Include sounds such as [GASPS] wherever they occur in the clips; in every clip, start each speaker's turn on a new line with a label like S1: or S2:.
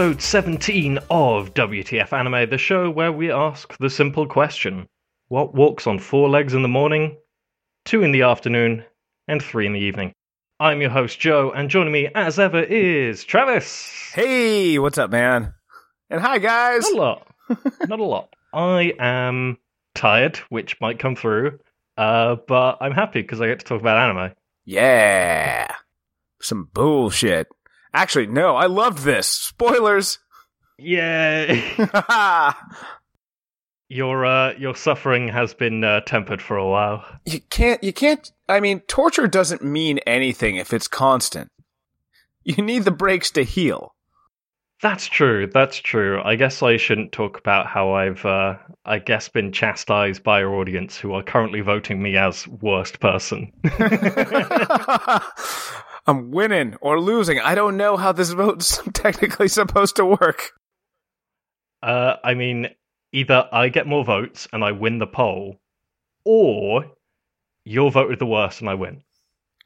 S1: and welcome to episode 17 of WTF Anime, the show where we ask the simple question What walks on four legs in the morning, two in the afternoon, and three in the evening? I'm your host, Joe, and joining me as ever is Travis.
S2: Hey, what's up, man? And hi, guys.
S1: Not a lot. Not a lot. I am tired, which might come through, uh, but I'm happy because I get to talk about anime.
S2: Yeah. Some bullshit. Actually, no, I loved this. Spoilers.
S1: Yeah. [LAUGHS] your uh, your suffering has been uh, tempered for a while.
S2: you can't, you can't, I mean, torture doesn't mean anything if it's constant. You need the breaks to heal.
S1: That's true. That's true. I guess I shouldn't talk about how I've, uh, I guess, been chastised by our audience who are currently voting me as worst person. [LAUGHS] [LAUGHS]
S2: I'm winning or losing. I don't know how this vote's [LAUGHS] technically supposed to work.
S1: uh, I mean, either I get more votes and I win the poll, or you're voted the worst and I win.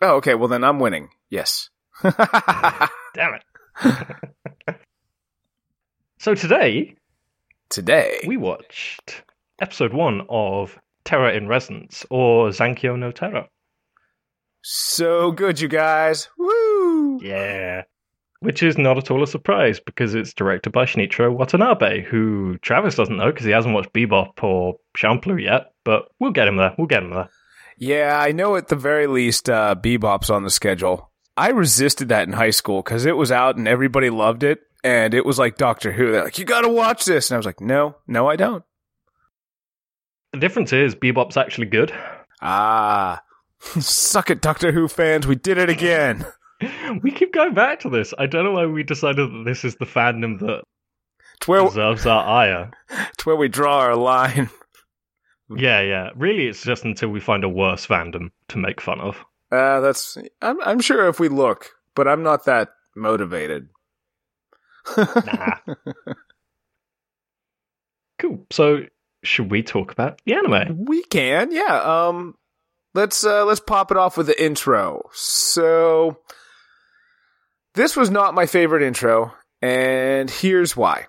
S2: Oh, okay. Well, then I'm winning. Yes. [LAUGHS]
S1: Damn it. [LAUGHS] so today
S2: Today.
S1: we watched episode one of Terror in Resonance, or Zankyo no Terror.
S2: So good, you guys. Woo!
S1: Yeah. Which is not at all a surprise because it's directed by Shinichiro Watanabe, who Travis doesn't know because he hasn't watched Bebop or Champloo yet, but we'll get him there. We'll get him there.
S2: Yeah, I know at the very least uh, Bebop's on the schedule. I resisted that in high school because it was out and everybody loved it. And it was like Doctor Who. They're like, you got to watch this. And I was like, no, no, I don't.
S1: The difference is Bebop's actually good.
S2: Ah, suck it, Doctor Who fans. We did it again.
S1: We keep going back to this. I don't know why we decided that this is the fandom that
S2: It's where,
S1: deserves our ire. [LAUGHS]
S2: it's where we draw our line.
S1: Yeah, yeah. Really, it's just until we find a worse fandom to make fun of.
S2: Uh, that's. I'm, I'm sure if we look, but I'm not that motivated.
S1: Nah. [LAUGHS] cool. So, should we talk about the anime?
S2: We can, yeah. Um, let's uh, let's pop it off with the intro. So, this was not my favorite intro, and here's why.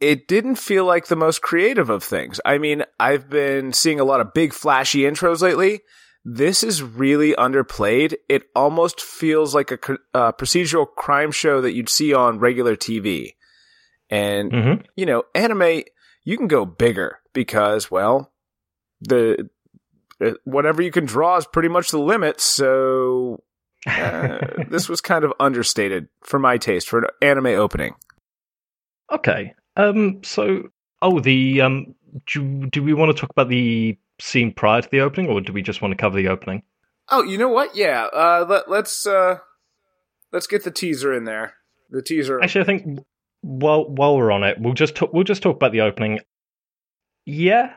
S2: It didn't feel like the most creative of things. I mean, I've been seeing a lot of big, flashy intros lately. This is really underplayed. It almost feels like a cr- uh, procedural crime show that you'd see on regular TV. And
S1: Mm-hmm.
S2: you know, anime, you can go bigger because, well, the whatever you can draw is pretty much the limit. So uh, [LAUGHS] this was kind of understated for my taste for an anime opening.
S1: Okay. Um. So, oh, the um. Do, do we want to talk about the scene prior to the opening, or do we just want to cover the opening?
S2: Oh, you know what? Yeah, uh, let, let's uh, let's get the teaser in there. The teaser.
S1: Actually, I think while while we're on it, we'll just talk, we'll just talk about the opening. Yeah,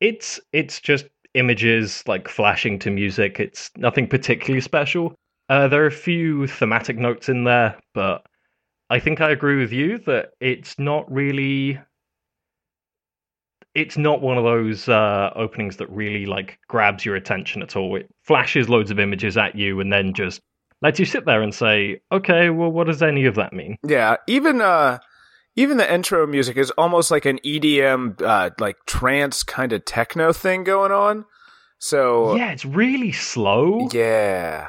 S1: it's it's just images like flashing to music. It's nothing particularly special. Uh, there are a few thematic notes in there, but I think I agree with you that it's not really. It's not one of those uh, openings that really like grabs your attention at all. It flashes loads of images at you and then just lets you sit there and say, "Okay, well, what does any of that mean?"
S2: Yeah, even uh, even the intro music is almost like an EDM, uh, like trance kind of techno thing going on. So
S1: Yeah, it's really slow.
S2: yeah.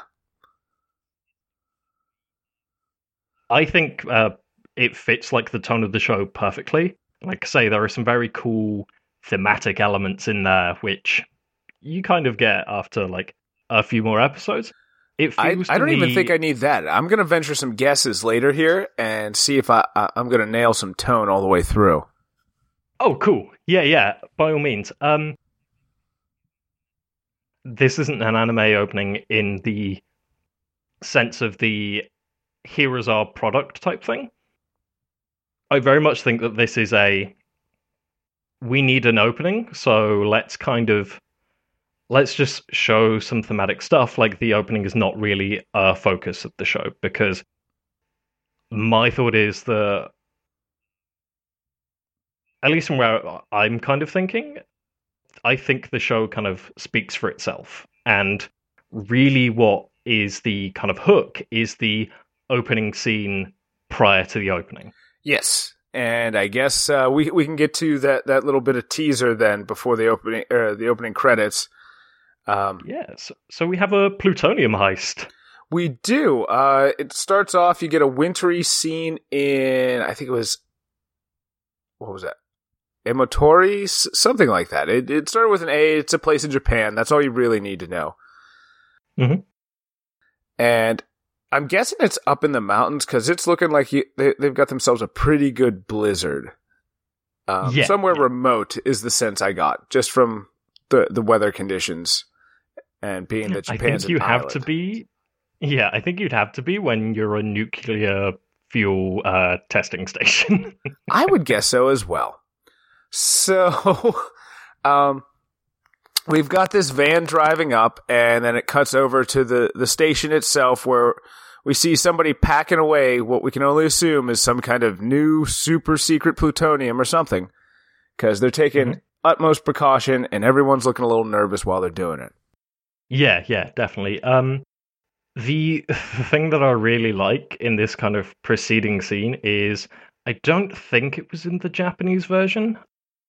S1: I think uh, it fits like the tone of the show perfectly. Like I say, there are some very cool thematic elements in there, which you kind of get after like a few more episodes.
S2: I, I
S1: to
S2: don't even think I need that. I'm gonna venture some guesses later here and see if I, I I'm gonna nail some tone all the way through.
S1: Oh, cool. Yeah, yeah. By all means. Um, this isn't an anime opening in the sense of the here is our product type thing. I very much think that this is a we need an opening, so let's kind of let's just show some thematic stuff. Like the opening is not really a focus of the show because my thought is that at least from where I'm kind of thinking, I think the show kind of speaks for itself. And really, what is the kind of hook is the opening scene prior to the opening.
S2: Yes, and I guess uh, we we can get to that, that little bit of teaser then before the opening uh, the opening credits.
S1: Um, yes, so we have a plutonium heist.
S2: We do. Uh, it starts off. You get a wintry scene in. I think it was. What was that? Emotori, something like that. It, it started with an A. It's a place in Japan. That's all you really need to know.
S1: Mm-hmm.
S2: And I'm guessing it's up in the mountains because it's looking like you, they, have got themselves a pretty good blizzard. Um, yeah, somewhere yeah. remote is the sense I got just from the the weather conditions and being that Japan's.
S1: I think you have to be. Yeah, I think you'd have to be when you're a nuclear fuel uh, testing [LAUGHS] station.
S2: I would guess so as well. So, [LAUGHS] um, we've got this van driving up, and then it cuts over to the the station itself, where we see somebody packing away what we can only assume is some kind of new super secret plutonium or something, because they're taking mm-hmm. utmost precaution, and everyone's looking a little nervous while they're doing it.
S1: Yeah, yeah, definitely. Um, the, [LAUGHS] thing that I really like in this kind of preceding scene is I don't think it was in the Japanese version.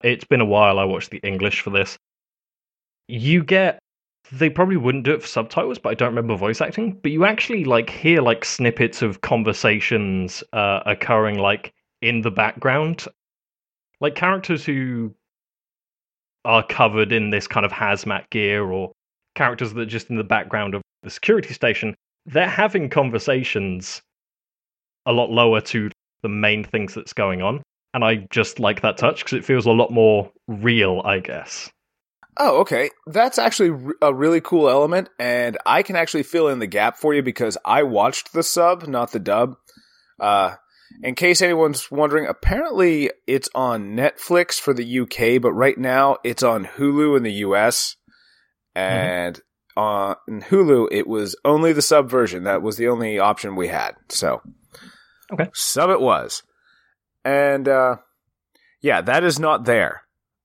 S1: It's been a while I watched the English for this. You get they probably wouldn't do it for subtitles, but I don't remember voice acting. But you actually like hear like snippets of conversations uh, occurring like in the background, like characters who are covered in this kind of hazmat gear or characters that are just in the background of the security station. They're having conversations a lot lower to the main things that's going on and I just like that touch because it feels a lot more real, I guess.
S2: Oh, okay. That's actually a really cool element, and I can actually fill in the gap for you because I watched the sub, not the dub. Uh, in case anyone's wondering, apparently it's on Netflix for the UK, but right now it's on Hulu in the US. And mm-hmm. on Hulu, it was only the sub version. That was the only option we had. So,
S1: okay,
S2: sub it was. And uh, yeah, that is not there.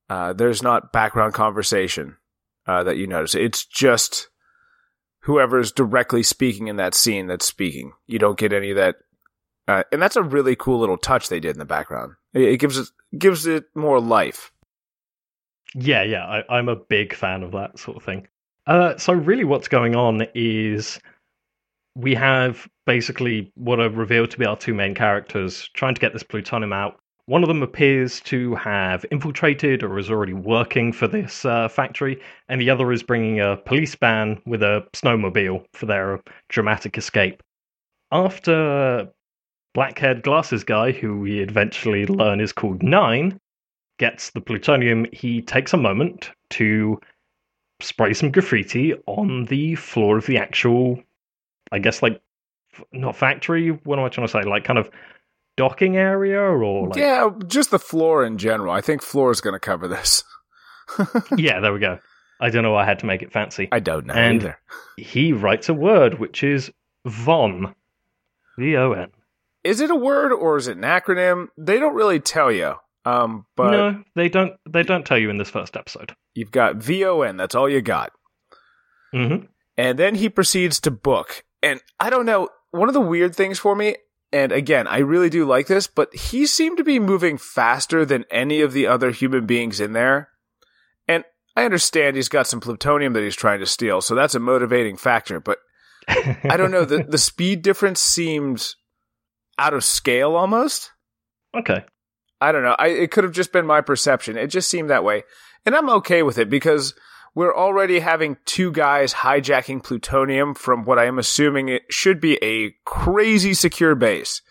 S2: Uh, there's not background conversation uh, that you notice. It's just whoever's directly speaking in that scene that's speaking. You don't get any of that. Uh, and that's a really cool little touch they did in the background. It, it gives it gives it more life.
S1: Yeah, yeah, I, am a big fan of that sort of thing. Uh, so really, what's going on is we have basically what are revealed to be our two main characters trying to get this plutonium out. One of them appears to have infiltrated or is already working for this uh, factory, and the other is bringing a police van with a snowmobile for their dramatic escape. After black haired glasses guy, who we eventually learn is called Nine, gets the plutonium, he takes a moment to spray some graffiti on the floor of the actual I guess like not factory. What am I trying to say? Like kind of docking area or like...
S2: yeah, just the floor in general. I think floor is going to cover this. [LAUGHS]
S1: yeah, there we go. I don't know. Why I had to make it fancy.
S2: I don't know
S1: and
S2: either.
S1: He writes a word which is von, V O N.
S2: Is it a word or is it an acronym? They don't really tell you. Um, but
S1: no, they don't. They don't tell you in this first episode.
S2: You've got V O N. That's all you got.
S1: Mm-hmm.
S2: And then he proceeds to book and I don't know, one of the weird things for me, and again, I really do like this, but he seemed to be moving faster than any of the other human beings in there. And I understand he's got some plutonium that he's trying to steal, so that's a motivating factor, but I don't know, the, [LAUGHS] the speed difference seemed out of scale almost.
S1: Okay.
S2: I don't know. I, it could have just been my perception. It just seemed that way. And I'm okay with it because we're already having two guys hijacking plutonium from what I am assuming it should be a crazy secure base.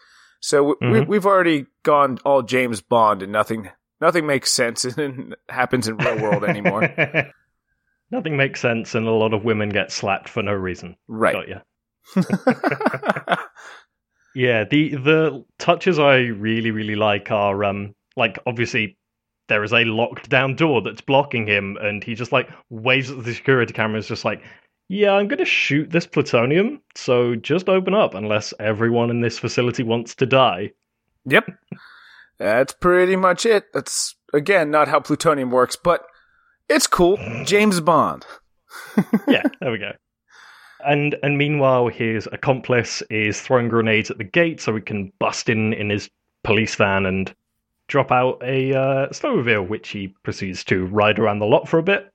S2: So mm-hmm. we, have already gone all James Bond, and nothing nothing makes sense [LAUGHS] and happens in real world anymore. [LAUGHS]
S1: nothing makes sense, and a lot of women get slapped for no reason.
S2: Right?
S1: Got you. [LAUGHS] yeah, the the touches I really really like are um like obviously there is a locked down door that's blocking him, and he just like waves at the security camera. cameras, just like, yeah, I'm going to shoot this plutonium, so just open up unless everyone in this facility wants to die.
S2: Yep. That's pretty much it. That's, again, not how plutonium works, but it's cool. [LAUGHS] James Bond.
S1: yeah, there we go. And and meanwhile, his accomplice is throwing grenades at the gate so he can bust in in his police van and drop out a uh, snowmobile, which he proceeds to ride around the lot for a bit.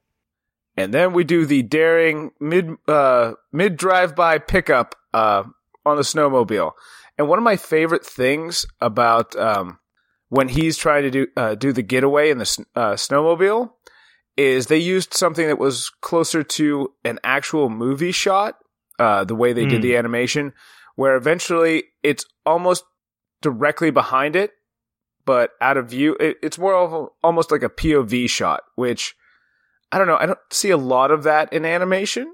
S2: And then we do the daring mid uh, mid drive by pickup uh, on the snowmobile. And one of my favorite things about um, when he's trying to do uh, do the getaway in the uh, snowmobile is they used something that was closer to an actual movie shot, uh, the way they did
S1: Hmm.
S2: the animation, where eventually it's almost directly behind it, but out of view. It, it's more of a, almost like a POV shot, which I don't know. I don't see a lot of that in animation.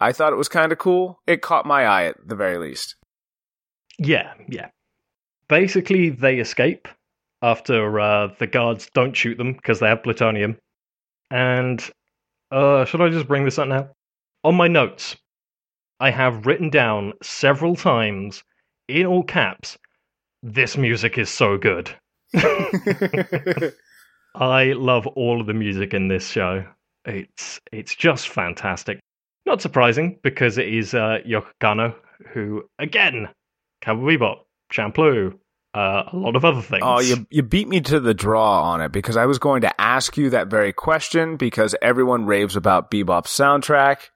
S2: I thought it was kind of cool. It caught my eye at the very least.
S1: Yeah, yeah. Basically, they escape after uh, the guards don't shoot them because they have plutonium. And uh, should I just bring this up now? On my notes, I have written down several times in all caps, this music is so good. [LAUGHS] I love all of the music in this show. It's it's just fantastic. Not surprising because it is uh, Yoko who again, Cowboy Bebop, Champloo, uh, a lot of other things.
S2: Oh, you you beat me to the draw on it because I was going to ask you that very question because everyone raves about Bebop's soundtrack.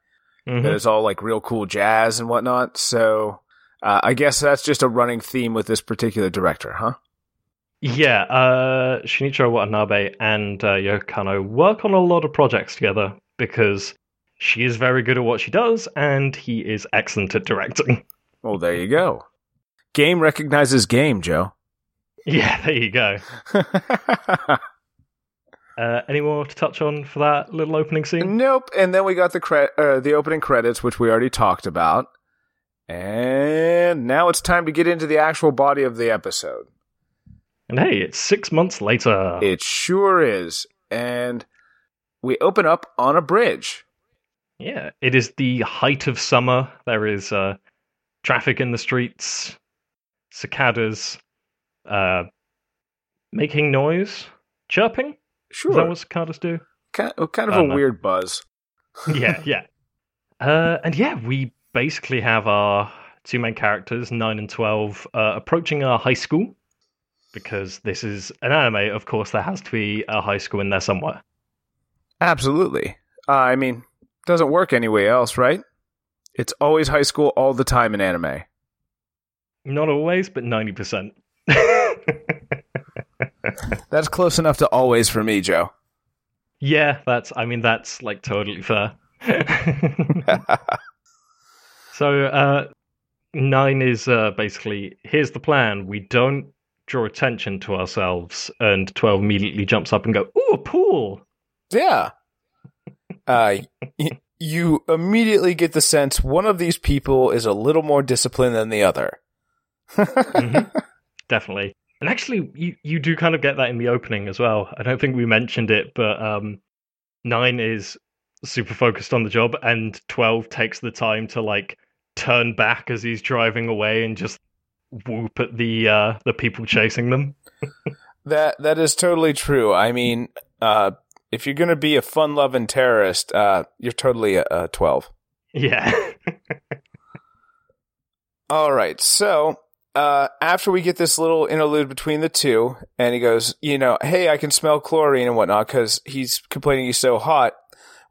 S1: Mhm.
S2: That it's all like real cool jazz and whatnot. So uh, I guess that's just a running theme with this particular director, huh?
S1: Yeah, uh, Shinichiro Watanabe and uh, Yoko Kanno work on a lot of projects together because she is very good at what she does and he is excellent at directing.
S2: Well, there you go. Game recognizes game, Joe. [LAUGHS]
S1: yeah, there you go. [LAUGHS] Uh, any more to touch on for that little opening scene?
S2: nope. And then we got the cre- uh, the opening credits, which we already talked about. And now it's time to get into the actual body of the episode.
S1: And hey, it's six months later.
S2: It sure is. And we open up on a bridge.
S1: Yeah, it is the height of summer. There is uh, traffic in the streets, cicadas uh, making noise, chirping.
S2: Sure.
S1: Is that what cicadas do?
S2: kind, kind of a
S1: know.
S2: weird buzz. [LAUGHS]
S1: yeah, yeah. Uh, and yeah, we basically have our two main characters, 9 and 12, uh, approaching our high school. Because this is an anime, of course, there has to be a high school in there somewhere.
S2: Absolutely. Uh, I mean, doesn't work anywhere else, right? It's always high school all the time in anime.
S1: Not always, but 90%. [LAUGHS] [LAUGHS]
S2: That's close enough to always for me, Joe.
S1: Yeah, that's. I mean, that's like totally fair. [LAUGHS] so, uh, nine is uh, basically here's the plan. We don't draw attention to ourselves, and twelve immediately jumps up and go, "Ooh, a pool!"
S2: yeah. Uh, y- you immediately get the sense one of these people is a little more disciplined than the other. [LAUGHS]
S1: Mhm. Definitely. And actually, you you do kind of get that in the opening as well. I don't think we mentioned it, but um, nine is super focused on the job, and twelve takes the time to like turn back as he's driving away and just whoop at the uh, the people chasing them. [LAUGHS]
S2: That that is totally true. I mean, uh, if you're gonna be a fun-loving terrorist, uh, you're totally a, a twelve.
S1: Yeah. [LAUGHS]
S2: All right. So, uh, after we get this little interlude between the two, and he goes, you know, hey, I can smell chlorine and whatnot because he's complaining he's so hot.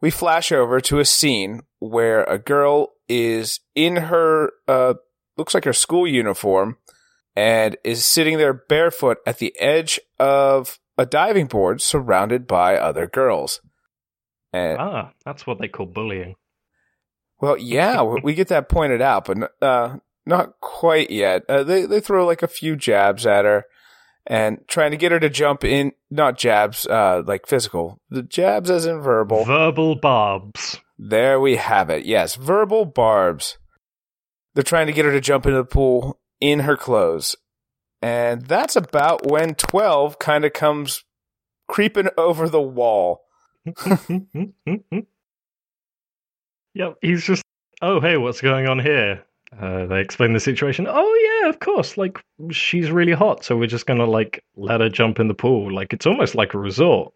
S2: We flash over to a scene where a girl is in her, uh, looks like her school uniform and is sitting there barefoot at the edge of a diving board surrounded by other girls. And
S1: ah, that's what they call bullying.
S2: well, yeah, we- we get that pointed out, but uh, not quite yet. Uh, they they throw like a few jabs at her and trying to get her to jump in. Not jabs, uh, like physical. The jabs as in verbal.
S1: Verbal barbs.
S2: there we have it. Yes, verbal barbs. They're trying to get her to jump into the pool in her clothes, and that's about when twelve kind of comes creeping over the wall. [LAUGHS]
S1: yep, he's just, oh, hey, what's going on here? Uh, they explain the situation. Oh, yeah, of course. Like, she's really hot, so we're just going to, like, let her jump in the pool. Like, it's almost like a resort.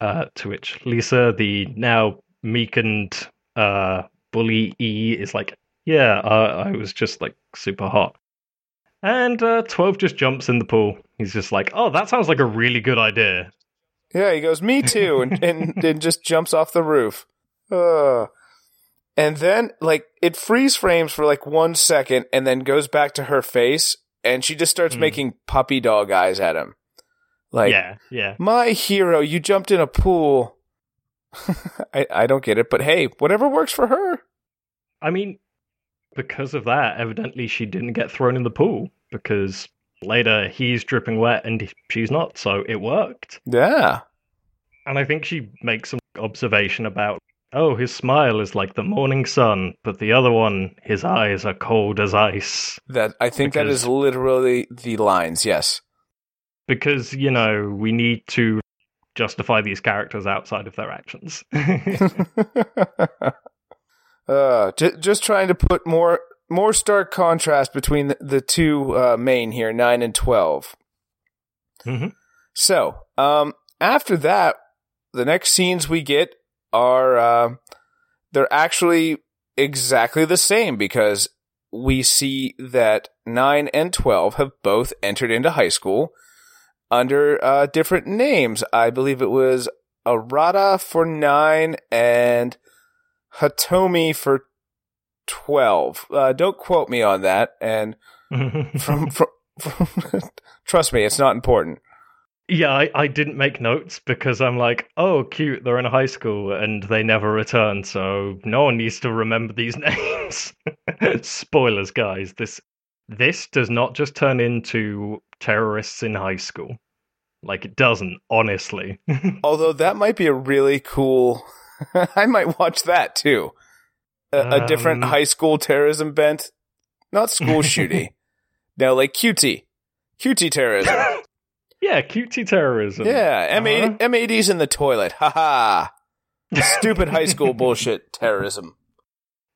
S1: Uh, to which Lisa, the now meek and uh, bully E is like, yeah, uh, I was just like super hot. And uh, 12 just jumps in the pool. He's just like, oh, that sounds like a really good idea.
S2: Yeah, he goes, me too, and, and [LAUGHS] then just jumps off the roof. Uh. And then, like, it freeze frames for like one second and then goes back to her face, and she just starts
S1: Hmm.
S2: making puppy dog eyes at him. Like,
S1: yeah, yeah.
S2: my hero, you jumped in a pool. [LAUGHS] I, I don't get it, but hey, whatever works for her.
S1: I mean, because of that, evidently she didn't get thrown in the pool because later he's dripping wet and she's not, so it worked.
S2: Yeah.
S1: And I think she makes some observation about, oh, his smile is like the morning sun, but the other one, his eyes are cold as ice.
S2: That I think that
S1: Because-
S2: is literally the lines, yes.
S1: Because, you know, we need to justify these characters outside of their actions. [LAUGHS] [LAUGHS]
S2: uh, j- just trying to put more more stark contrast between the, the two uh, main here, nine and 12
S1: Mhm.
S2: So, um, after that, the next scenes we get are uh, they're actually exactly the same because we see that nine and twelve have both entered into high school under uh, different names. I believe it was Arata for nine and Hatomi for twelve. Uh, don't quote me on that. And [LAUGHS] from, from, from [LAUGHS] trust me, it's not important.
S1: Yeah, I, I didn't make notes because I'm like, oh, cute, they're in high school and they never return, so no one needs to remember these [LAUGHS] names. Spoilers, guys. This this does not just turn into terrorists in high school. Like it doesn't, honestly. [LAUGHS]
S2: Although that might be a really cool. [LAUGHS] I might watch that too. A, a different
S1: Um,
S2: high school terrorism bent, not school shooty. now, like cutie, cutie terrorism.
S1: Yeah, cutie terrorism.
S2: yeah, M
S1: Uh-huh.
S2: M eighties in the toilet. Ha ha. Stupid high school [LAUGHS] bullshit terrorism.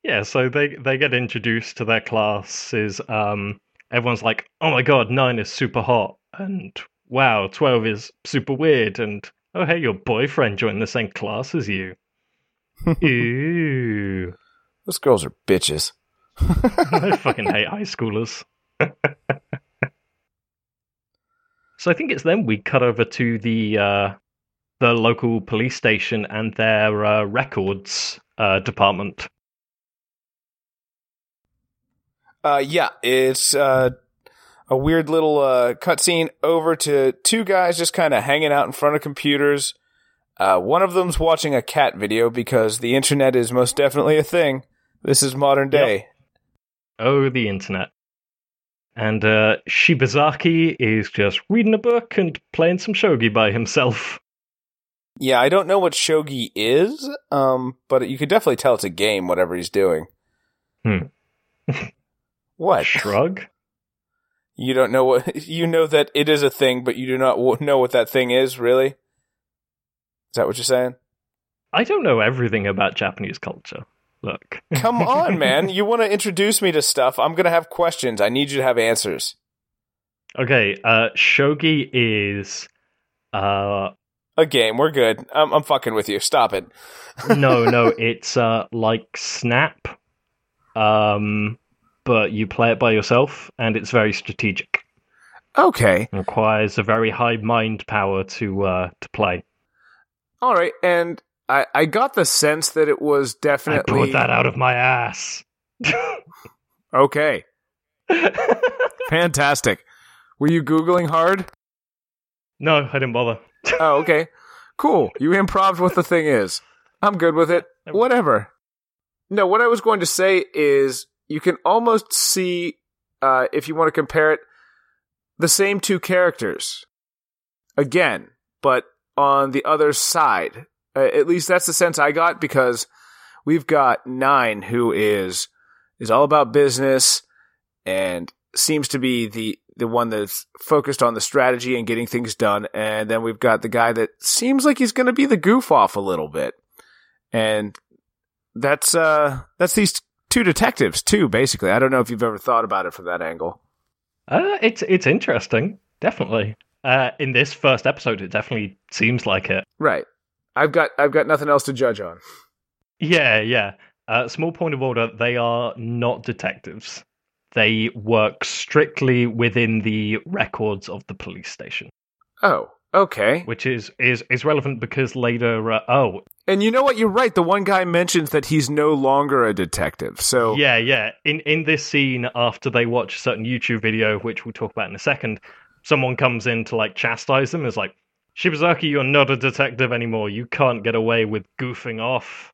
S1: Yeah, so they they get introduced to their classes. Um, everyone's like, "Oh my god, nine is super hot," and "Wow, twelve is super weird," and "Oh hey, your boyfriend joined the same class as you." [LAUGHS] Ew,
S2: Those girls are bitches. [LAUGHS]
S1: I fucking hate high schoolers. So I think it's then we cut over to the uh, the local police station and their uh, records uh, department.
S2: Uh, yeah, it's uh, a weird little uh, cutscene over to two guys just kind of hanging out in front of computers. Uh, one of them's watching a cat video because the internet is most definitely a thing. This is modern day.
S1: Oh, the internet. And uh, Shibazaki is just reading a book and playing some shogi by himself.
S2: Yeah, I don't know what shogi is, um, but you could definitely tell it's a game. Whatever he's doing.
S1: Hmm. [LAUGHS]
S2: what?
S1: Shrug? [LAUGHS]
S2: You don't know what [LAUGHS] you know that it is a thing, but you do not know what that thing is. Really? Is that what you're saying?
S1: I don't know everything about Japanese culture. Look.
S2: Come [LAUGHS] on, man. You want to introduce me to stuff. I'm going to have questions. I need you to have answers.
S1: Okay, uh, shogi is. Uh,
S2: A game. We're good. I'm, I'm fucking with you. Stop it. [LAUGHS]
S1: no, no, it's uh, like Snap, um, but you play it by yourself, and it's very strategic.
S2: Okay.
S1: It requires a very high mind power to uh, to play.
S2: All right. And I, I got the sense that it was
S1: I
S2: definitely.
S1: brought that out of my ass.
S2: Okay. [LAUGHS] Fantastic. Were you Googling hard?
S1: no, I didn't bother. [LAUGHS]
S2: Oh, okay. Cool. You improved what the thing is. I'm good with it. Whatever. No, what I was going to say is you can almost see, uh, if you want to compare it, the same two characters again, but on the other side. Uh, at least that's the sense I got because we've got Nine, who is is all about business and seems to be the the one that's focused on the strategy and getting things done. And then we've got the guy that seems like he's going to be the goof off a little bit. And that's uh that's these two detectives too. Basically, I don't know if you've ever thought about it from that angle.
S1: Uh, it's it's interesting, definitely. Uh, in this first episode, it definitely seems like it.
S2: Right. I've got I've got nothing else to judge on.
S1: Yeah, yeah. Uh, small point of order: they are not detectives. They work strictly within the records of the police station,
S2: Oh, okay.
S1: which is is is relevant because later. Uh, oh,
S2: And you know what? You're right. The one guy mentions that he's no longer a detective. So
S1: Yeah, yeah. In in this scene, after they watch a certain YouTube video, which we'll talk about in a second, someone comes in to like chastise them. Is like, Shibazaki, you're not a detective anymore. You can't get away with goofing off.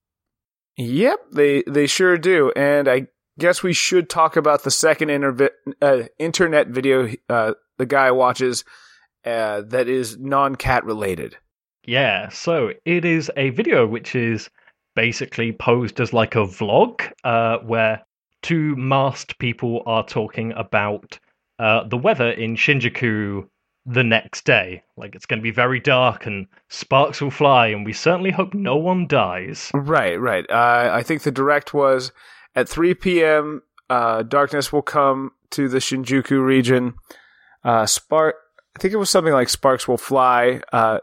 S2: Yep, they they sure do. And I guess we should talk about the second intervi- uh, internet video uh, the guy watches uh, that is non-cat related.
S1: Yeah. So it is a video which is basically posed as like a vlog, uh, where two masked people are talking about uh, the weather in Shinjuku the next day. Like it's going to be very dark and sparks will fly, and we certainly hope no one dies.
S2: Right, right. Uh, I think the direct was at 3 p.m. Uh, darkness will come to the Shinjuku region. Uh, spark. I think it was something like sparks will fly. Uh,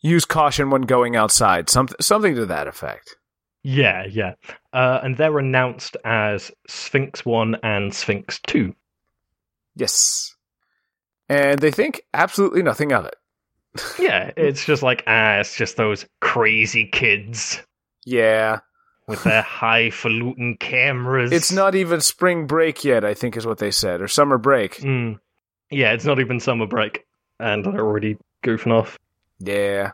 S2: use caution when going outside. Something, something to that effect.
S1: Yeah, yeah. Uh, and they're announced as Sphinx 1 and Sphinx 2.
S2: Yes. And they think absolutely nothing of it.
S1: Yeah, it's just like, ah, it's just those crazy kids
S2: Yeah.
S1: with their [LAUGHS] highfalutin cameras.
S2: It's not even spring break yet, I think is what they said, or summer break.
S1: Mm. Yeah, it's not even summer break, and they're already goofing off.
S2: Yeah.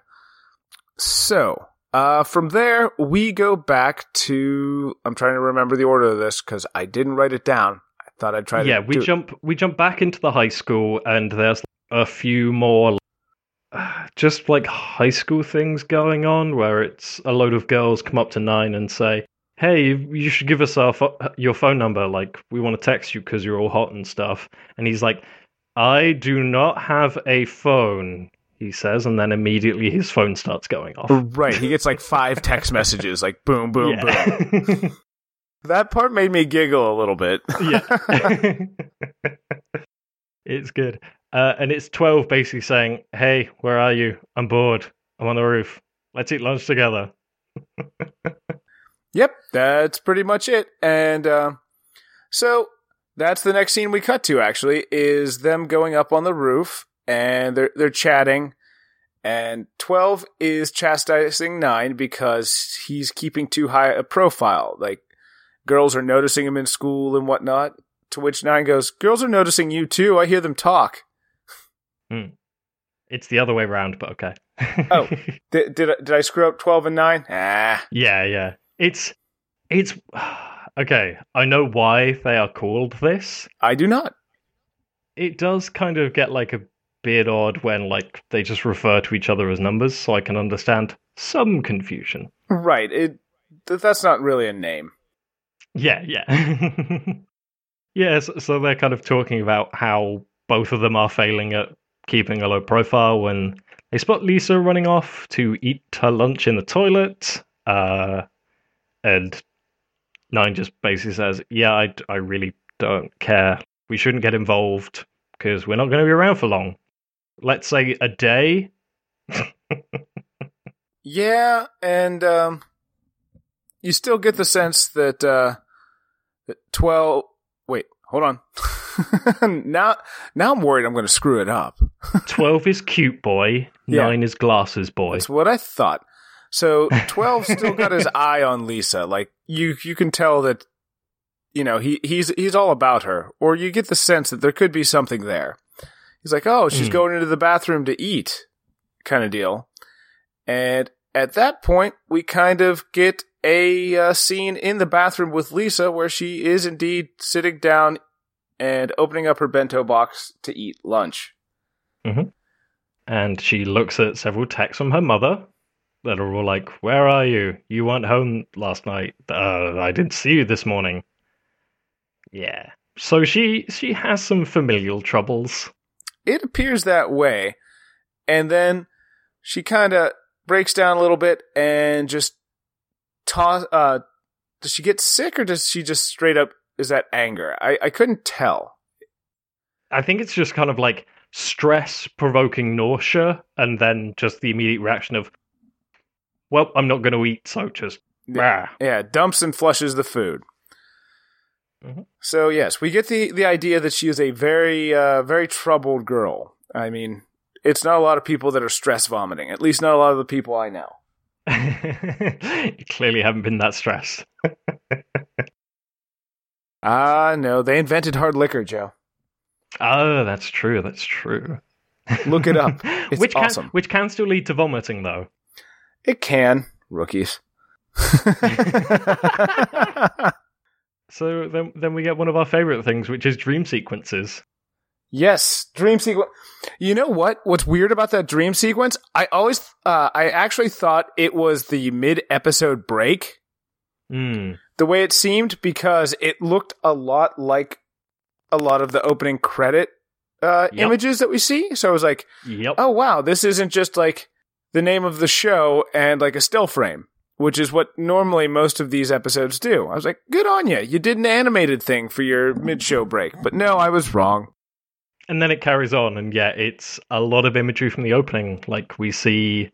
S2: So, uh, from there, we go back to. I'm trying to remember the order of this because I didn't write it down. Thought I'd try to.
S1: yeah, we jump we jump back into the high school, and there's a few more, [SIGHS] just like high school things going on, where it's a load of girls come up to nine and say, "Hey, you should give us our pho- your phone number. Like, we want to text you because you're all hot and stuff." And he's like, "I do not have a phone." He says, and then immediately his phone starts going off.
S2: Right. He gets like five text messages, like boom, boom, [LAUGHS] boom. That part made me giggle a little bit. [LAUGHS]
S1: yeah. [LAUGHS] it's good. Uh, and it's 12 basically saying, Hey, where are you? I'm bored. I'm on the roof. Let's eat lunch together. [LAUGHS]
S2: Yep, that's pretty much it. And uh, so that's the next scene we cut to. Actually, is them going up on the roof and they're they're chatting. And twelve is chastising nine because he's keeping too high a profile. Like girls are noticing him in school and whatnot. To which nine goes, "Girls are noticing you too. I hear them talk."
S1: It's the other way around, but okay.
S2: Oh. [LAUGHS] Did did I, did I screw up twelve and nine? Ah,
S1: yeah, yeah. It's. It's. [SIGHS] Okay, I know why they are called this.
S2: I do not.
S1: It does kind of get like a bit odd when like they just refer to each other as numbers, so I can understand some confusion.
S2: Right. It that's not really a name.
S1: Yeah, yeah. [LAUGHS] yeah, so, so they're kind of talking about how both of them are failing at keeping a low profile when they spot Lisa running off to eat her lunch in the toilet. Uh, and Nine just basically says, Yeah, I, I really don't care. We shouldn't get involved because we're not going to be around for long. Let's say a day. [LAUGHS]
S2: Yeah, and um, you still get the sense that uh, that twelve. Wait, hold on. [LAUGHS] now, now I'm worried I'm going to screw it up. [LAUGHS]
S1: 12 is cute boy,
S2: Yeah.
S1: 9 is glasses boy.
S2: That's what I thought. So twelve still got his [LAUGHS] eye on Lisa. Like you, you can tell that you know he he's he's all about her, or you get the sense that there could be something there. He's like, oh, she's
S1: Hmm.
S2: going into the bathroom to eat, kind of deal. And at that point, we kind of get a uh, scene in the bathroom with Lisa where she is indeed sitting down and opening up her bento box to eat lunch.
S1: and she looks at several texts from her mother that are all like, "Where are you? You weren't home last night. Uh, I didn't see you this morning." Yeah. So she she has some familial troubles.
S2: it appears that way. And then she kind of breaks down a little bit and just toss. Uh, does she get sick or does she just straight up is that anger? I I couldn't tell.
S1: I think it's just kind of like stress provoking nausea and then just the immediate reaction of well, I'm not going to eat, so just Bah.
S2: Yeah, dumps and flushes the food.
S1: Mhm.
S2: So yes, we get the the idea that she is a very uh, very troubled girl. I mean, it's not a lot of people that are stress vomiting. At least not a lot of the people I know.
S1: You [LAUGHS] clearly haven't been that stressed. [LAUGHS]
S2: Ah, no, they invented hard liquor, Joe.
S1: Oh, that's true. That's true.
S2: Look it up. [LAUGHS] It's
S1: which can
S2: awesome.
S1: which can still lead to vomiting, though.
S2: It can, rookies.
S1: So then, then we get one of our favorite things, which is dream sequences.
S2: Yes, dream sequence. You know what? What's weird about that dream sequence? I always, uh, I actually thought it was the mid episode break.
S1: Hmm.
S2: The way it seemed because it looked a lot like a lot of the opening credit uh,
S1: Yep.
S2: images that we see. So I was like,
S1: Yep.
S2: oh wow, this isn't just like the name of the show and like a still frame, which is what normally most of these episodes do. I was like, good on you. You did an animated thing for your mid show break. But no, I was wrong.
S1: And then it carries on, and yeah, it's a lot of imagery from the opening. Like we see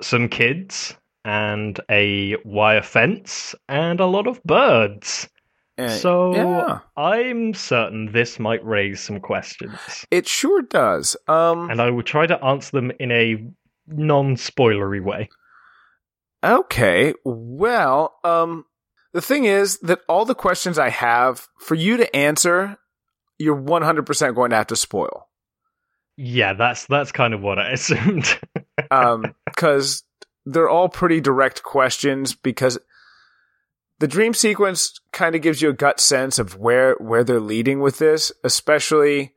S1: some kids and a wire fence and a lot of birds.
S2: And-
S1: So
S2: yeah.
S1: I'm certain this might raise some questions,
S2: It sure does. Um,
S1: and I will try to answer them in a non-spoilery way.
S2: okay. Well, um, the thing is that all the questions I have for you to answer, you're 100% going to have to spoil.
S1: Yeah, that's that's kind of what I [LAUGHS] assumed.
S2: Um, [LAUGHS] cause they're all pretty direct questions because the dream sequence kind of gives you a gut sense of where, where they're leading with this, especially,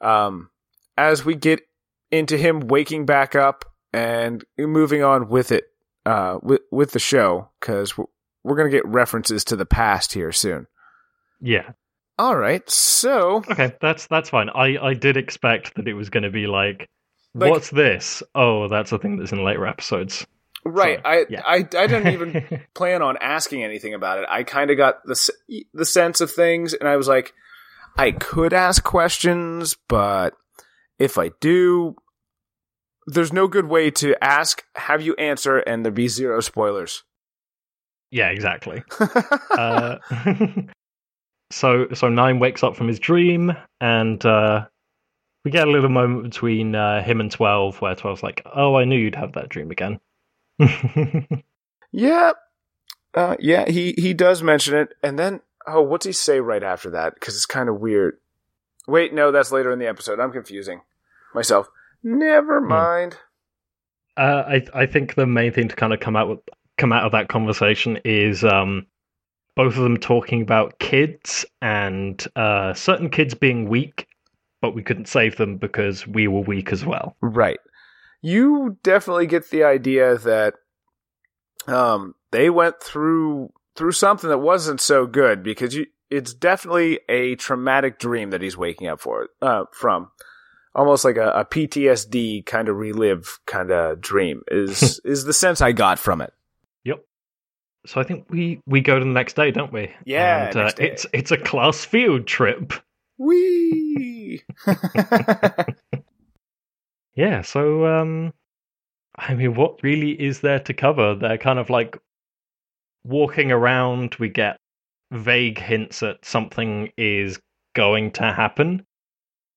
S2: um, as we get into him waking back up and moving on with it, uh, with, with the show, cause we're, we're going to get references to the past here soon.
S1: yeah.
S2: All right. So,
S1: Okay, that's that's fine. I I did expect that it was going to be like,
S2: Like-
S1: what's this? Oh, that's a thing that's in later episodes.
S2: right.
S1: Sorry.
S2: I,
S1: Yeah.
S2: I, I didn't even [LAUGHS] plan on asking anything about it. I kind of got the the sense of things, and I was like, I could ask questions, but if I do, there's no good way to ask, have you answer, and there be zero spoilers.
S1: yeah, exactly. [LAUGHS] uh, [LAUGHS] so so nine wakes up from his dream, and uh, we get a little moment between uh, him and twelve, where 12's like, "Oh, I knew you'd have that dream again." [LAUGHS]
S2: yeah, uh, yeah, he he does mention it, and then oh, what's he say right after that? Because it's kind of weird. Wait, no, that's later in the episode. I'm confusing myself. Never mind.
S1: Uh, I I think the main thing to kind of come out with come out of that conversation is um, both of them talking about kids and uh, certain kids being weak, but we couldn't save them because we were weak as well.
S2: Right. You definitely get the idea that um they went through through something that wasn't so good because you it's definitely a traumatic dream that he's waking up for uh from. Almost like a, a PTSD kind of relive kind of dream is [LAUGHS] is the sense I got from it.
S1: Yep. So I think we we go to the next day, don't we?
S2: Yeah,
S1: And, uh,
S2: day.
S1: it's it's a class field trip.
S2: Wee. [LAUGHS]
S1: Yeah. So um, I mean, what really is there to cover? They're kind of like walking around. We get vague hints that something is going to happen.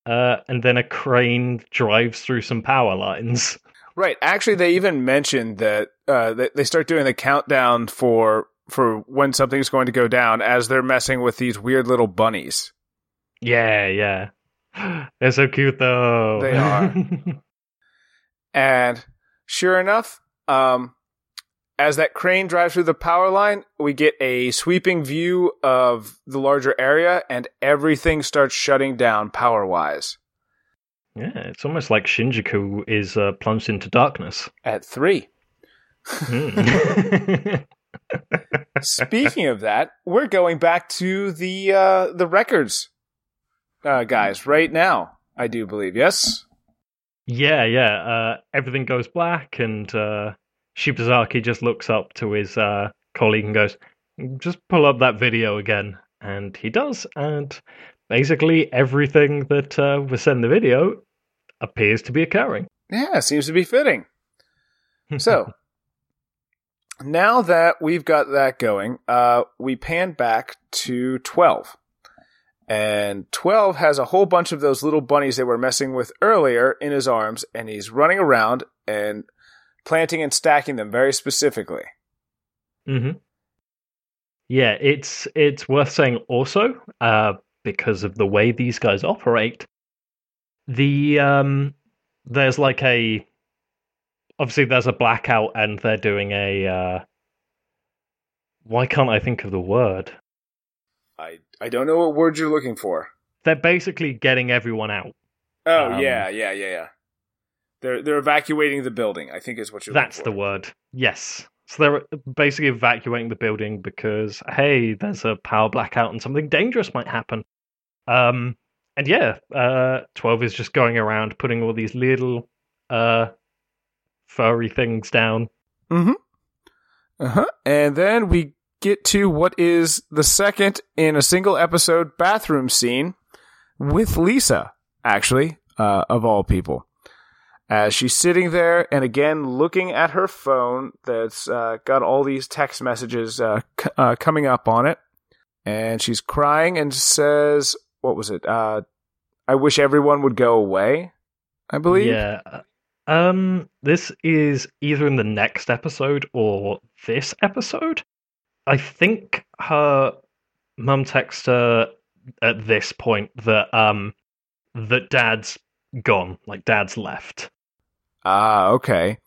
S1: Uh, and then a crane drives through some power lines.
S2: Right. Actually, they even mentioned that uh, they, they start doing the countdown for for when something's going to go down as they're messing with these weird little bunnies.
S1: Yeah, yeah. [GASPS] They're so cute though.
S2: They are. [LAUGHS] And sure enough, um, as that crane drives through the power line, we get a sweeping view of the larger area, and everything starts shutting down power wise.
S1: yeah, it's almost like Shinjuku is uh, plunged into darkness.
S2: At three.
S1: Hmm. [LAUGHS]
S2: Speaking of that, we're going back to the uh, the records, uh, guys, right now. I do believe, yes.
S1: Yeah, yeah. Uh, everything goes black, and uh, Shibazaki just looks up to his uh, colleague and goes, "Just pull up that video again." And he does, and basically everything that uh, was in the video appears to be occurring.
S2: Yeah, seems to be fitting. So, [LAUGHS] now that we've got that going, uh, we pan back to 12. And 12 has a whole bunch of those little bunnies they we're messing with earlier in his arms, and he's running around and planting and stacking them very specifically.
S1: Mm-hmm. Yeah, it's it's worth saying also, uh, because of the way these guys operate. The um, there's like a obviously there's a blackout, and they're doing a. Uh, why can't I think of the word?
S2: I I don't know what word you're looking for.
S1: They're basically getting everyone out.
S2: Oh
S1: Um,
S2: yeah, yeah, yeah, yeah. They're they're evacuating the building. I think is what you're.
S1: That's the word. Yes. So they're basically evacuating the building because hey, there's a power blackout and something dangerous might happen. Um, and yeah, uh, twelve is just going around putting all these little uh furry things down.
S2: Mm-hmm. Uh huh. And then we get to what is the second in a single episode bathroom scene with Lisa. Actually, uh, of all people. As she's sitting there and again looking at her phone that's uh, got all these text messages uh, c- uh, coming up on it. And she's crying and says, What was it? Uh, I wish everyone would go away, I believe.
S1: Yeah. Um, this is either in the next episode or this episode. I think her mum texts her at this point that um that dad's gone, like dad's left.
S2: Ah, okay.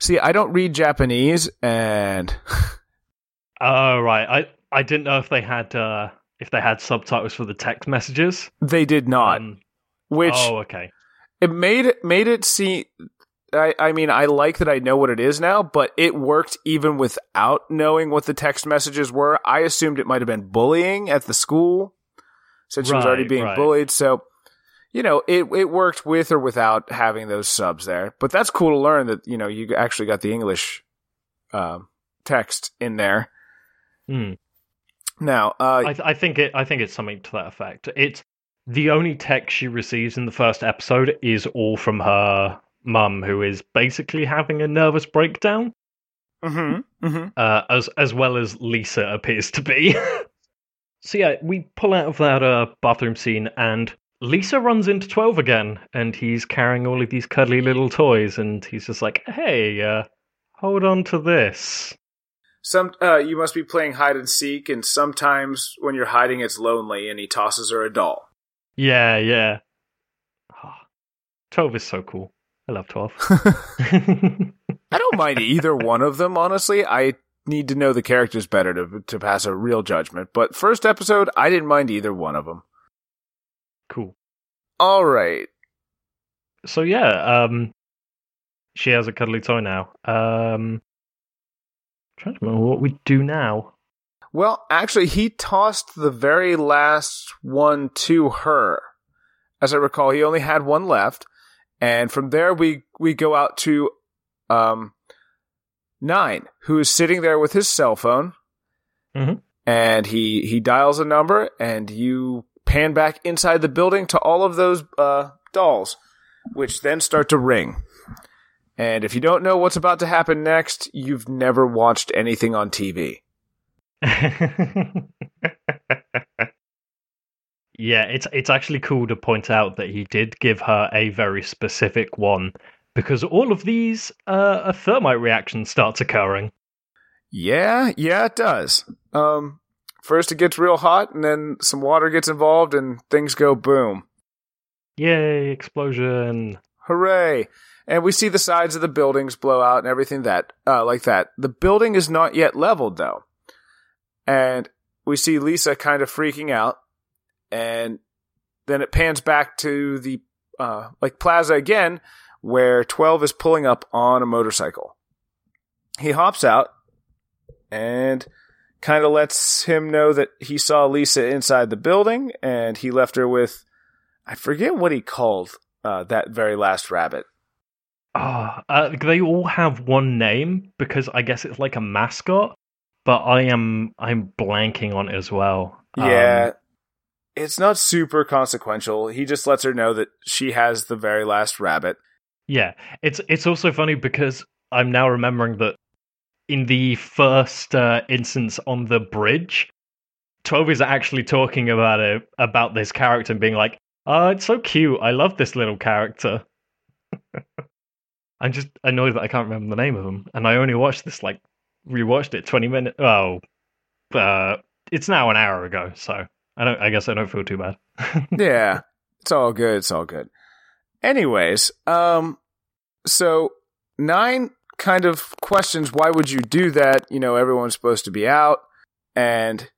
S2: See, I don't read Japanese, and [LAUGHS]
S1: Oh right. I I didn't know if they had uh if they had subtitles for the text messages.
S2: they did not.
S1: Um,
S2: which
S1: oh okay.
S2: it made it made it seem. I, I mean, I like that I know what it is now, but it worked even without knowing what the text messages were. I assumed it might have been bullying at the school since she was already being
S1: right.
S2: bullied. So, you know, it it worked with or without having those subs there. But that's cool to learn that you know you actually got the English um, text in there.
S1: Hmm.
S2: Now, uh,
S1: I, th- I think it. I think it's something to that effect. It's the only text she receives in the first episode is all from her mum, who is basically having a nervous breakdown,
S2: hmm hmm
S1: uh, as as well as Lisa appears to be. [LAUGHS] so yeah, we pull out of that uh, bathroom scene, and Lisa runs into Twelve again, and he's carrying all of these cuddly little toys, and he's just like, "Hey, uh, hold on to this."
S2: Some uh, you must be playing hide and seek, and sometimes when you're hiding, it's lonely, and he tosses her a doll.
S1: Yeah, yeah. Ah, Twelve is so cool. I love Twelve. [LAUGHS] [LAUGHS]
S2: I don't mind either one of them, honestly. I need to know the characters better to to pass a real judgment. But first episode, I didn't mind either one of them.
S1: cool.
S2: All right.
S1: So yeah, um, she has a cuddly toy now. Um, trying to remember what we do now.
S2: Well, actually, he tossed the very last one to her. As I recall, he only had one left, and from there we we go out to um nine, who is sitting there with his cell phone,
S1: Mhm.
S2: and he he dials a number, and you pan back inside the building to all of those uh, dolls, which then start to ring. And if you don't know what's about to happen next, you've never watched anything on TV. [LAUGHS]
S1: yeah, it's it's actually cool to point out that he did give her a very specific one because all of these uh, a thermite reaction starts occurring.
S2: Yeah, yeah, it does. Um, first it gets real hot, and then some water gets involved, and things go boom.
S1: Yay! Explosion.
S2: Hooray! And we see the sides of the buildings blow out and everything that, uh, like that. The building is not yet leveled though. And we see Lisa kind of freaking out. And then it pans back to the, uh, like plaza again, where 12 is pulling up on a motorcycle. He hops out and kind of lets him know that he saw Lisa inside the building and he left her with, I forget what he called uh, that very last rabbit.
S1: Ah, uh, they all have one name because I guess it's like a mascot, but I am I'm blanking on it as well. Um,
S2: Yeah. It's not super consequential. He just lets her know that she has the very last rabbit.
S1: yeah. It's it's also funny because I'm now remembering that in the first uh, instance on the bridge, 12 is actually talking about it, about this character and being like, oh, it's so cute. I love this little character. [LAUGHS] I'm just annoyed that I can't remember the name of him. And I only watched this, like, rewatched it 20 minutes. Oh, uh, it's now an hour ago. So I don't, I guess I don't feel too bad. [LAUGHS]
S2: yeah, it's all good. It's all good. Anyways, um, so nine kind of questions why would you do that? You know, everyone's supposed to be out. And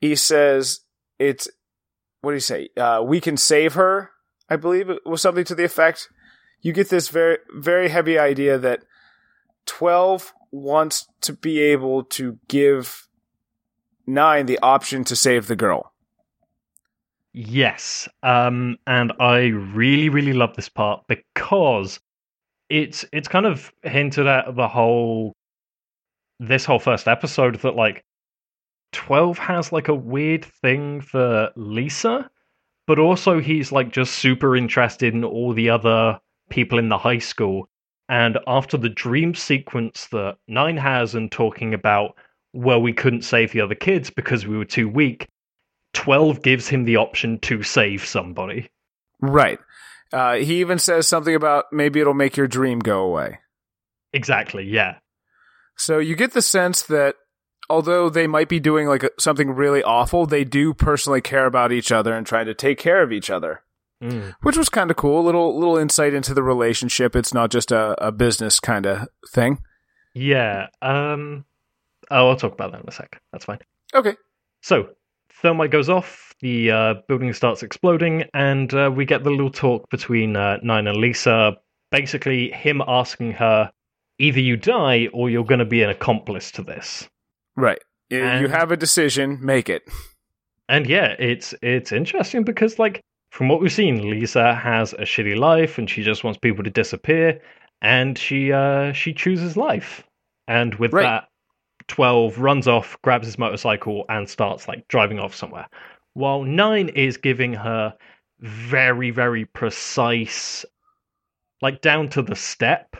S2: he says it's what do you say? Uh, we can save her. I believe it was something to the effect. You get this very very heavy idea that twelve wants to be able to give nine the option to save the girl.
S1: Yes, um, and I really really love this part because it's it's kind of hinted at the whole this whole first episode that like 12 has like a weird thing for Lisa, but also he's like just super interested in all the other people in the high school. And after the dream sequence that Nine has and talking about, well, we couldn't save the other kids because we were too weak, 12 gives him the option to save somebody.
S2: Right. Uh, he even says something about maybe it'll make your dream go away.
S1: Exactly, yeah.
S2: So you get the sense that although they might be doing like something really awful, they do personally care about each other and try to take care of each other. Mm. Which was kind of cool. Little little insight into the relationship. It's not just a, a business kind of thing.
S1: Yeah. Um. Oh, I'll talk about that in a sec. That's fine.
S2: Okay.
S1: So, thermite goes off. The uh, building starts exploding, and uh, we get the little talk between uh, Nine and Lisa. Basically, him asking her, "Either you die, or you're going to be an accomplice to this."
S2: Right. And, you have a decision, make it.
S1: And yeah, it's it's interesting because like from what we've seen, Lisa has a shitty life and she just wants people to disappear and she uh she chooses life. And with right. that 12 runs off, grabs his motorcycle and starts like driving off somewhere. While 9 is giving her very very precise like down to the step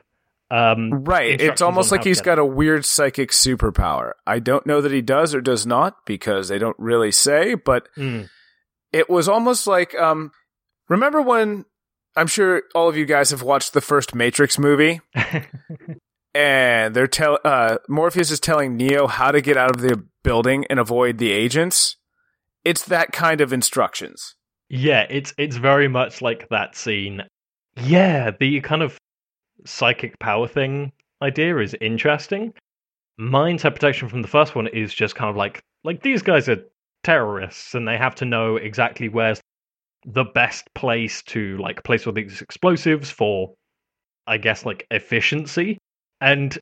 S1: um,
S2: right. It's almost like he's got a weird psychic superpower. I don't know that he does or does not because they don't really say, but mm. it was almost like um, remember when I'm sure all of you guys have watched the first Matrix movie? [LAUGHS] and they're tell uh, Morpheus is telling Neo how to get out of the building and avoid the agents. It's that kind of instructions.
S1: Yeah, it's it's very much like that scene. Yeah, the kind of psychic power thing idea is interesting. My interpretation from the first one is just kind of like like these guys are terrorists and they have to know exactly where's the best place to like place all these explosives for I guess like efficiency. And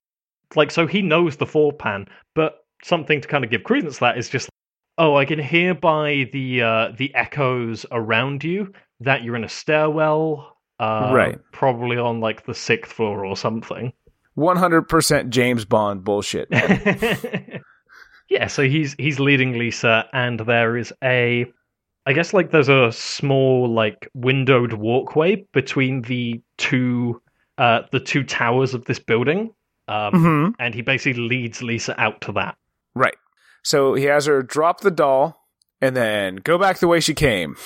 S1: like so he knows the four pan, but something to kind of give credence to that is just oh, I can hear by the uh the echoes around you that you're in a stairwell uh, right. Probably on like the sixth floor or something.
S2: 100% James Bond bullshit. [LAUGHS] [LAUGHS]
S1: yeah, so he's he's leading Lisa, and there is a, I guess like there's a small like windowed walkway between the two, uh, the two towers of this building, um, mm-hmm. and he basically leads Lisa out to that.
S2: Right. So he has her drop the doll, and then go back the way she came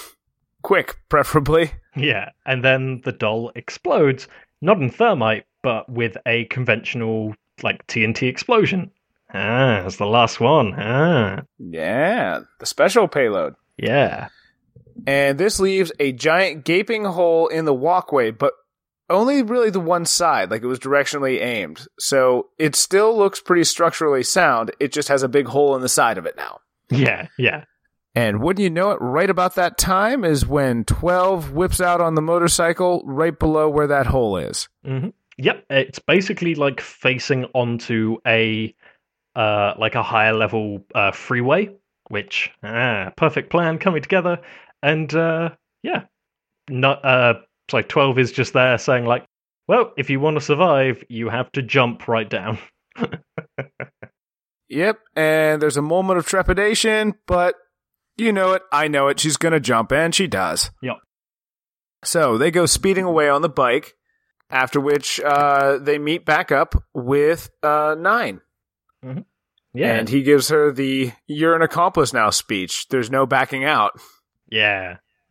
S2: quick, [LAUGHS] preferably.
S1: Yeah, and then the doll explodes, not in thermite, but with a conventional like TNT explosion. Ah, it's the last one. Ah.
S2: Yeah, the special payload.
S1: Yeah.
S2: And this leaves a giant gaping hole in the walkway, but only really the one side, like it was directionally aimed. So it still looks pretty structurally sound. It just has a big hole in the side of it now.
S1: Yeah, yeah.
S2: And wouldn't you know it, right about that time is when 12 whips out on the motorcycle right below where that hole is.
S1: Mm-hmm. Yep, it's basically like facing onto a uh, like a higher level uh, freeway, which ah, perfect plan coming together. And uh, yeah, not it's like 12 is just there saying like, well, if you want to survive, you have to jump right down. [LAUGHS]
S2: yep, and there's a moment of trepidation, but you know it. I know it. She's going to jump, and she does.
S1: Yep.
S2: So they go speeding away on the bike, after which uh, they meet back up with uh, Nine.
S1: Yeah,
S2: And he gives her the "You're an accomplice now" speech. There's no backing out
S1: yeah. [LAUGHS]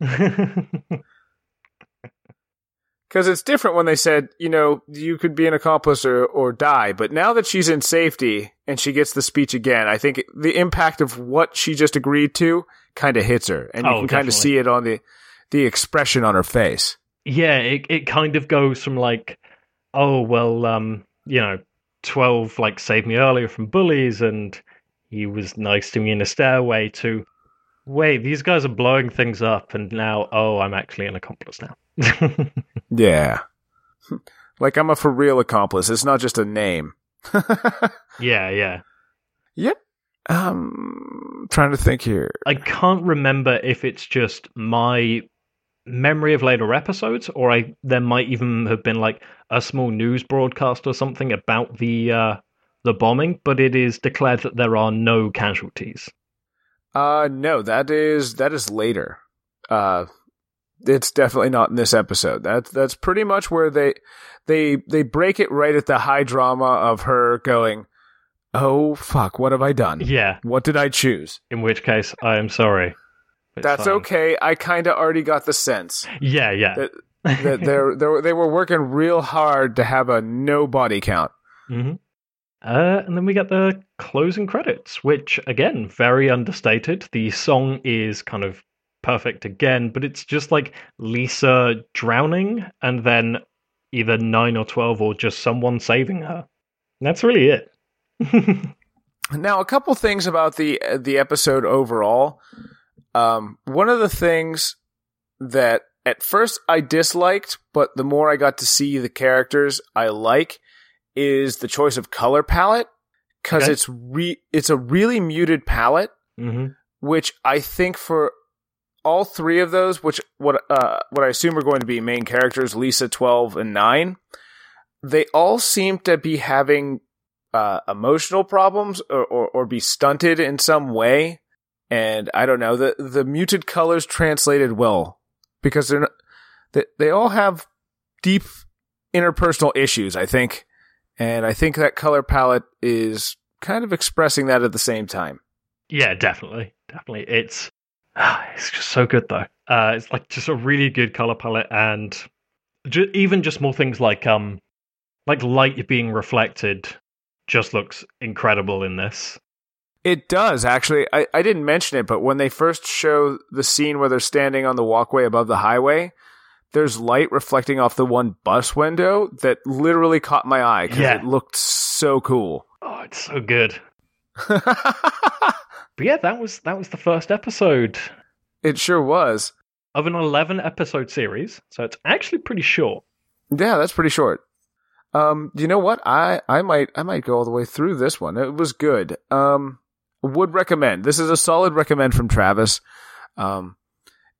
S2: because it's different when they said, you know, you could be an accomplice or, or die. But now that she's in safety and she gets the speech again, I think the impact of what she just agreed to kind of hits her, and you
S1: Oh,
S2: can kind of see it on the the expression on her face.
S1: yeah, it it kind of goes from like, oh well, um, you know, twelve like saved me earlier from bullies, and he was nice to me in a stairway. To wait, these guys are blowing things up, and now oh, I'm actually an accomplice now. [LAUGHS]
S2: Yeah, [LAUGHS] like I'm a for real accomplice. It's not just a name. [LAUGHS]
S1: yeah, yeah.
S2: Yep. Um, trying to think here.
S1: I can't remember if it's just my memory of later episodes, or I there might even have been like a small news broadcast or something about the uh, the bombing. But it is declared that there are no casualties.
S2: Uh, no, that is that is later. Uh, it's definitely not in this episode. That's that's pretty much where they they they break it right at the high drama of her going, "Oh fuck, what have I done?
S1: Yeah,
S2: What did I choose?"
S1: in which case I am sorry. It's
S2: That's
S1: fine.
S2: okay. I kind of already got the sense
S1: Yeah, yeah.
S2: that that they're, they're they were working real hard to have a no body count. [LAUGHS]
S1: hmm Uh, and then we get the closing credits, which again, very understated. The song is kind of perfect again, but it's just like Lisa drowning and then either nine or twelve or just someone saving her. And that's really it. [LAUGHS]
S2: Now, a couple things about the the episode overall. Um, one of the things that at first I disliked, but the more I got to see the characters, I like is the choice of color palette because
S1: Okay.
S2: it's re it's a really muted palette,
S1: hmm
S2: which I think for all three of those, which what uh what I assume are going to be main characters, Lisa, twelve, and nine, they all seem to be having uh, emotional problems or, or, or be stunted in some way. And I don't know the the muted colors translated well because they're not, they they all have deep interpersonal issues. I think, and I think that color palette is kind of expressing that at the same time.
S1: Yeah, definitely, definitely. It's ah, it's just so good though. Uh, it's like just a really good color palette, and ju- even just more things like um, like light being reflected, just looks incredible in this.
S2: It does actually. I, I didn't mention it, but when they first show the scene where they're standing on the walkway above the highway, there's light reflecting off the one bus window that literally caught my eye because
S1: Yeah.
S2: it looked so cool.
S1: Oh, it's so good. [LAUGHS] But yeah, that was that was the first episode
S2: it sure was.
S1: of an eleven episode series, so it's actually pretty short.
S2: Yeah, that's pretty short. Um, you know what? I I might I might go all the way through this one. It was good. Um, would recommend. This is a solid recommend from Travis. Um,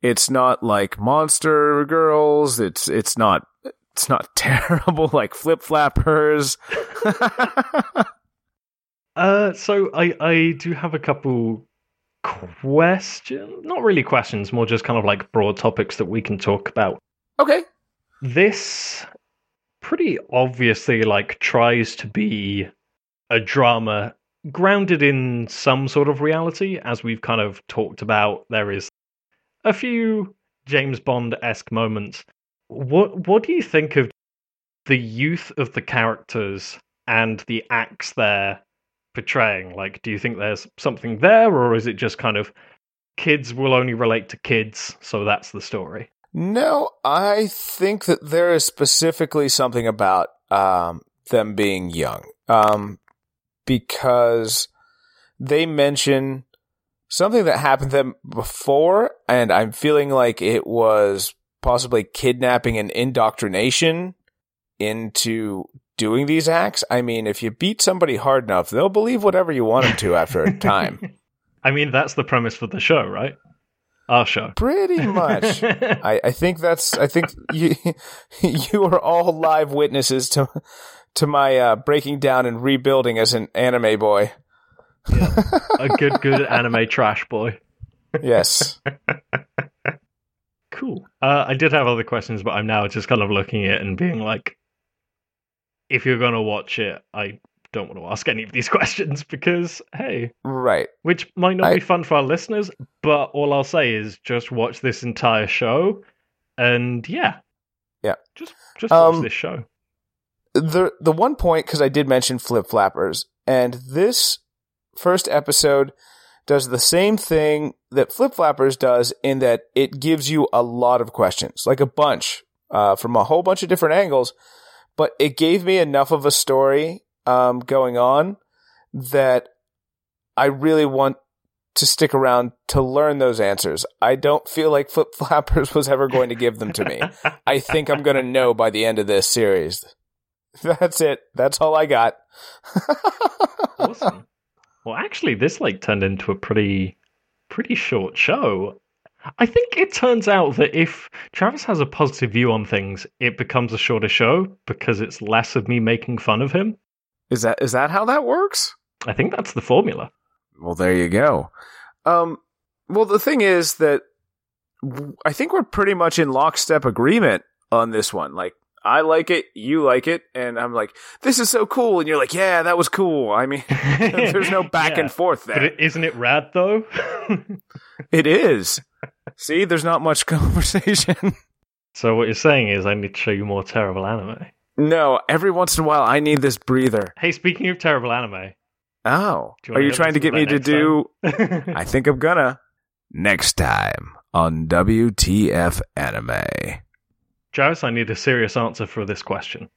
S2: it's not like Monster Girls. It's it's not it's not [LAUGHS] terrible like Flip Flappers. [LAUGHS]
S1: Uh, so I I do have a couple questions, not really questions, more just kind of like broad topics that we can talk about.
S2: okay.
S1: This pretty obviously like tries to be a drama grounded in some sort of reality, as we've kind of talked about. There is a few James Bond esque moments. What what do you think of the youth of the characters and the acts they're portraying? Like, do you think there's something there, or is it just kind of kids will only relate to kids, so that's the story?
S2: No, I think that there is specifically something about um, them being young, um, because they mention something that happened to them before, and I'm feeling like it was possibly kidnapping and indoctrination into doing these acts. I mean, if you beat somebody hard enough, they'll believe whatever you want them to after a time. [LAUGHS]
S1: I mean, that's the premise for the show, right? Our show.
S2: Pretty [LAUGHS] much. I, I think that's I think you [LAUGHS] you are all live witnesses to to my uh, breaking down and rebuilding as an anime boy.
S1: A good, good anime trash boy.
S2: Yes.
S1: Cool. Uh, I did have other questions, but I'm now just kind of looking at it and being like, if you're gonna watch it, I don't want to ask any of these [LAUGHS] questions because, hey,
S2: right.
S1: which might not
S2: I-
S1: be fun for our listeners, but all I'll say is just watch this entire show, and yeah,
S2: Yeah.
S1: just just watch
S2: Um,
S1: this show.
S2: the the one point because I did mention flip flappers, and this first episode does the same thing that flip flappers does in that it gives you a lot of questions, like a bunch uh, from a whole bunch of different angles. But it gave me enough of a story um, going on that I really want to stick around to learn those answers. I don't feel like flip [LAUGHS] flappers was ever going to give them to me. I think I'm going to know by the end of this series. [LAUGHS] That's it. That's all I got. [LAUGHS]
S1: awesome. Well, actually, this like turned into a pretty pretty short show. I think it turns out that if Travis has a positive view on things, it becomes a shorter show because it's less of me making fun of him.
S2: Is that is that how that works?
S1: I think that's the formula.
S2: Well, there you go. Um, well, the thing is that I think we're pretty much in lockstep agreement on this one. Like, I like it, you like it, and I'm like, this is so cool, and you're like, yeah, that was cool. I mean, [LAUGHS] there's no back [LAUGHS]
S1: Yeah.
S2: and forth there.
S1: But it, isn't it rad though? [LAUGHS]
S2: it is. See, there's not much conversation.
S1: so what you're saying is I need to show you more terrible anime.
S2: no, every once in a while, I need this breather.
S1: Hey, speaking of terrible anime,
S2: Oh,
S1: you
S2: are you trying to get me to do? I think I'm gonna. Next time on WTF Anime.
S1: Jarvis, I need a serious answer for this question.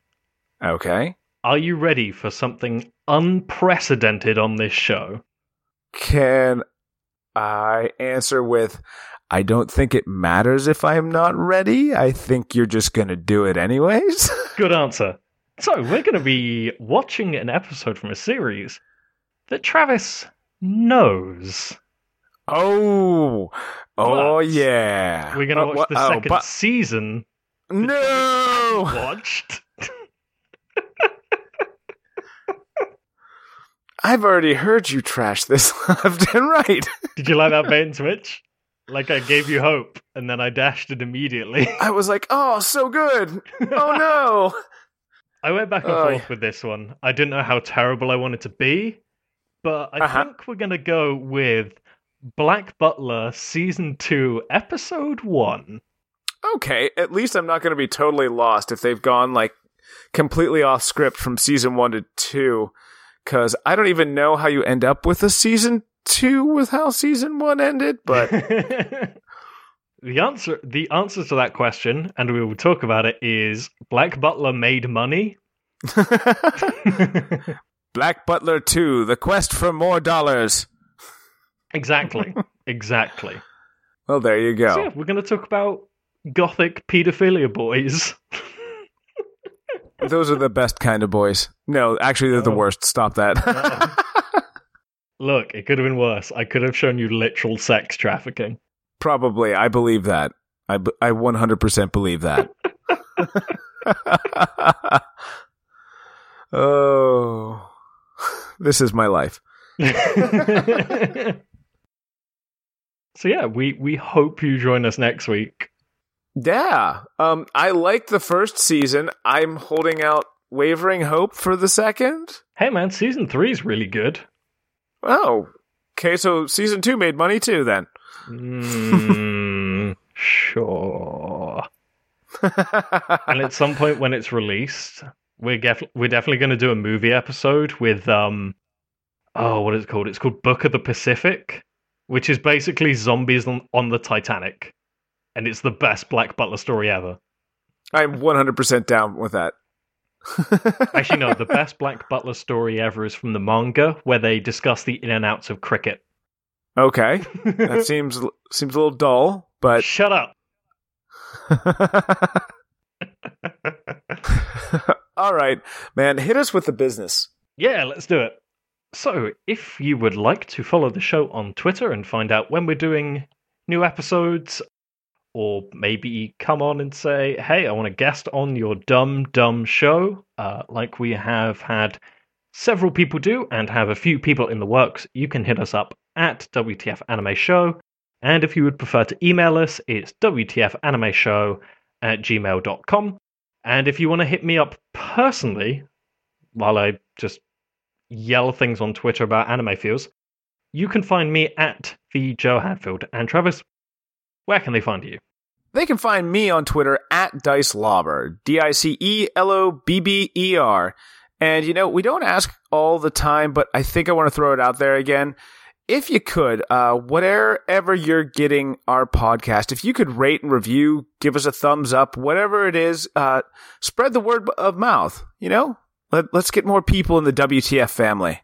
S2: Okay.
S1: Are you ready for something unprecedented on this show?
S2: Can I answer with, I don't think it matters if I'm not ready. I think you're just gonna do it anyways. [LAUGHS]
S1: Good answer. So, we're going to be watching an episode from a series that Travis knows.
S2: oh. Oh,
S1: But
S2: yeah.
S1: We're going to
S2: Uh,
S1: watch the
S2: oh,
S1: second
S2: but-
S1: season
S2: No!
S1: watched. [LAUGHS]
S2: I've already heard you trash this [LAUGHS] left and right.
S1: Did you like that bait and switch? Like I gave you hope, and then I dashed it immediately. [LAUGHS]
S2: I was like, oh, so good. Oh, no.
S1: I went back and
S2: Oh,
S1: forth with this one. I didn't know how terrible I wanted to be, but I
S2: Uh-huh.
S1: think we're going to go with Black Butler Season 2, Episode 1.
S2: Okay, at least I'm not going to be totally lost if they've gone like completely off script from season one to two. Because I don't even know how you end up with a season two with how season one ended. But [LAUGHS]
S1: the answer the answer to that question, and we will talk about it, is Black Butler made money. [LAUGHS]
S2: Black Butler 2, The Quest for More Dollars.
S1: exactly. Exactly. [LAUGHS]
S2: Well, there you go.
S1: So yeah, we're going to talk about gothic pedophilia boys. [LAUGHS]
S2: Those are the best kind of boys. No, actually, they're the
S1: Oh.
S2: worst. Stop that. [LAUGHS]
S1: Look, it could have been worse. I could have shown you literal sex trafficking.
S2: Probably. I believe that. I, b- I 100% believe that. [LAUGHS] oh. This is my life.
S1: so yeah, we we hope you join us next week.
S2: Yeah. Um, I liked the first season. I'm holding out wavering hope for the second.
S1: Hey man, season three is really good.
S2: Oh. Okay, so season two made money too then.
S1: Mm, [LAUGHS] sure. [LAUGHS] And at some point when it's released, we're gef- we're definitely going to do a movie episode with um oh what is it called? It's called Book of the Pacific, which is basically zombies on, on the Titanic, and it's the best Black Butler story ever.
S2: I'm 100% down with that. [LAUGHS]
S1: Actually, no, the [LAUGHS] best Black Butler story ever is from the manga, where they discuss the in and outs of cricket.
S2: Okay. [LAUGHS] That seems seems a little dull, but
S1: Shut up.
S2: all right, man, hit us with the business.
S1: Yeah, let's do it. So, if you would like to follow the show on Twitter and find out when we're doing new episodes, or maybe come on and say, hey, I want to guest on your dumb, dumb show, uh, like we have had several people do and have a few people in the works, you can hit us up at WTF Anime Show. And if you would prefer to email us, it's WTFAnimeShow at gmail.com. And if you want to hit me up personally, while I just yell things on Twitter about anime feels, you can find me at the Joe Hadfield. And Travis, where can they find you?
S2: They can find me on Twitter at Dice Lobber, D I C E L O B B E R. And you know, we don't ask all the time, but I think I want to throw it out there again. If you could, uh, whatever you're getting our podcast, if you could rate and review, give us a thumbs up, whatever it is, uh, spread the word of mouth. You know, Let, let's get more people in the WTF family.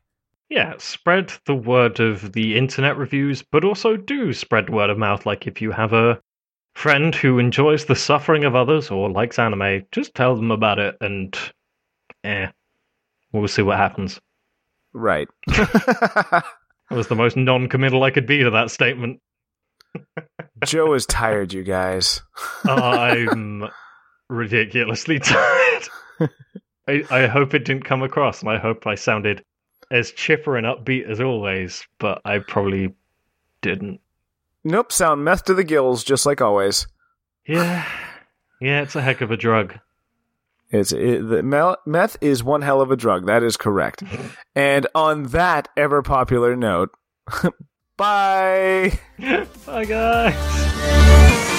S1: Yeah, spread the word of the internet reviews, but also do spread word of mouth. Like if you have a friend who enjoys the suffering of others or likes anime, just tell them about it and eh, we'll see what happens.
S2: Right. [LAUGHS]
S1: that was the most non committal I could be to that statement.
S2: Joe is [LAUGHS] tired, you guys.
S1: I'm ridiculously [LAUGHS] tired. I, I hope it didn't come across, and I hope I sounded as chipper and upbeat as always, but I probably didn't.
S2: Nope, sound meth to the gills, just like always.
S1: Yeah, yeah, it's a heck of a drug.
S2: It's it, the meth is one hell of a drug. That is correct. [LAUGHS] and on that ever popular note, [LAUGHS] bye.
S1: bye, guys.